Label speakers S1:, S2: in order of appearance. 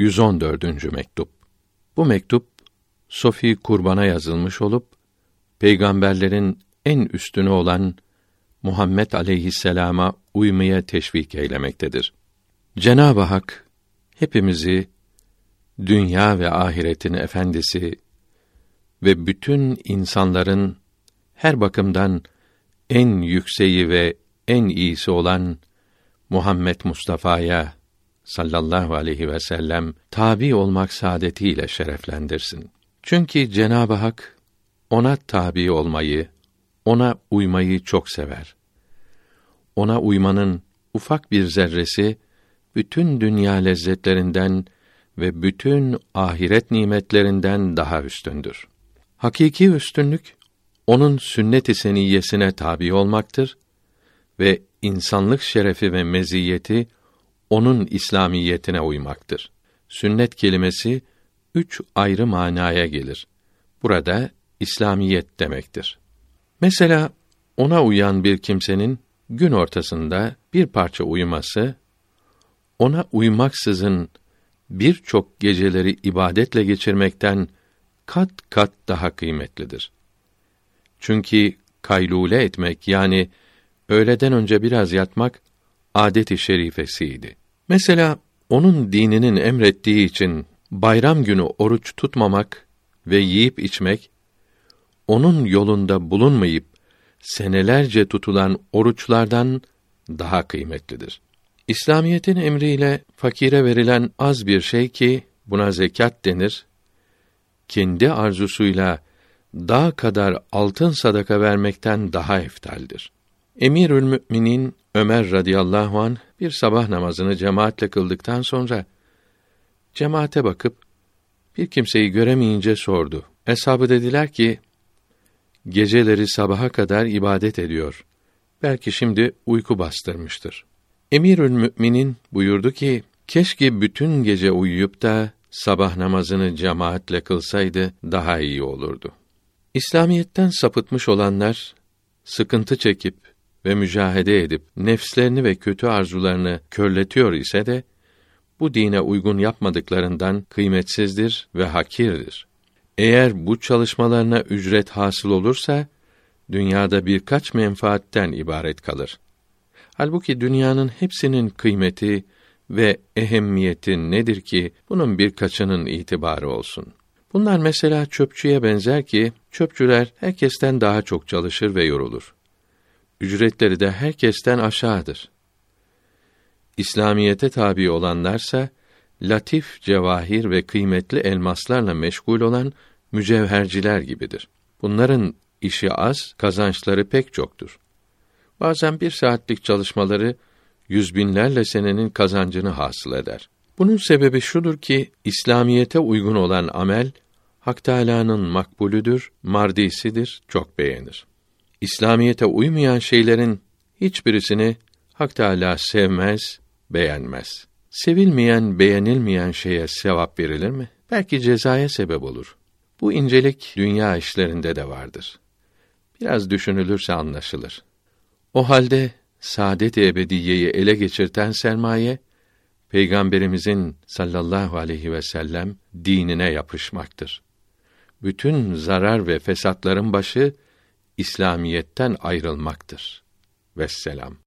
S1: 114. mektup. Bu mektup Sofi Kurban'a yazılmış olup peygamberlerin en üstünü olan Muhammed aleyhisselama uymaya teşvik eylemektedir. Cenab-ı Hak hepimizi dünya ve ahiretin efendisi ve bütün insanların her bakımdan en yükseği ve en iyisi olan Muhammed Mustafa'ya sallallahu aleyhi ve sellem tabi olmak saadetiyle şereflendirsin. Çünkü Cenab-ı Hak ona tabi olmayı, ona uymayı çok sever. Ona uymanın ufak bir zerresi bütün dünya lezzetlerinden ve bütün ahiret nimetlerinden daha üstündür. Hakiki üstünlük onun sünnet-i seniyyesine tabi olmaktır ve insanlık şerefi ve meziyeti onun İslamiyetine uymaktır. Sünnet kelimesi üç ayrı manaya gelir. Burada İslamiyet demektir. Mesela ona uyan bir kimsenin gün ortasında bir parça uyuması, ona uymaksızın birçok geceleri ibadetle geçirmekten kat kat daha kıymetlidir. Çünkü kaylule etmek yani öğleden önce biraz yatmak adet-i şerifesiydi. Mesela onun dininin emrettiği için bayram günü oruç tutmamak ve yiyip içmek onun yolunda bulunmayıp senelerce tutulan oruçlardan daha kıymetlidir. İslamiyetin emriyle fakire verilen az bir şey ki buna zekat denir. Kendi arzusuyla dağ kadar altın sadaka vermekten daha eftaldir. Emirül Müminin Ömer radıyallahu an bir sabah namazını cemaatle kıldıktan sonra cemaate bakıp bir kimseyi göremeyince sordu. Eshabı dediler ki geceleri sabaha kadar ibadet ediyor. Belki şimdi uyku bastırmıştır. Emirül Müminin buyurdu ki keşke bütün gece uyuyup da sabah namazını cemaatle kılsaydı daha iyi olurdu. İslamiyetten sapıtmış olanlar sıkıntı çekip ve mücahede edip nefslerini ve kötü arzularını körletiyor ise de bu dine uygun yapmadıklarından kıymetsizdir ve hakirdir. Eğer bu çalışmalarına ücret hasıl olursa dünyada birkaç menfaatten ibaret kalır. Halbuki dünyanın hepsinin kıymeti ve ehemmiyeti nedir ki bunun birkaçının itibarı olsun? Bunlar mesela çöpçüye benzer ki çöpçüler herkesten daha çok çalışır ve yorulur. Ücretleri de herkesten aşağıdır. İslamiyete tabi olanlarsa latif cevahir ve kıymetli elmaslarla meşgul olan mücevherciler gibidir. Bunların işi az, kazançları pek çoktur. Bazen bir saatlik çalışmaları yüz binlerle senenin kazancını hasıl eder. Bunun sebebi şudur ki İslamiyete uygun olan amel Hak Teâlâ'nın makbulüdür, mardisidir, çok beğenir. İslamiyete uymayan şeylerin hiçbirisini Hak Teâlâ sevmez, beğenmez. Sevilmeyen, beğenilmeyen şeye sevap verilir mi? Belki cezaya sebep olur. Bu incelik dünya işlerinde de vardır. Biraz düşünülürse anlaşılır. O halde saadet-i ebediyeyi ele geçirten sermaye Peygamberimizin sallallahu aleyhi ve sellem dinine yapışmaktır. Bütün zarar ve fesatların başı İslamiyetten ayrılmaktır. Vesselam.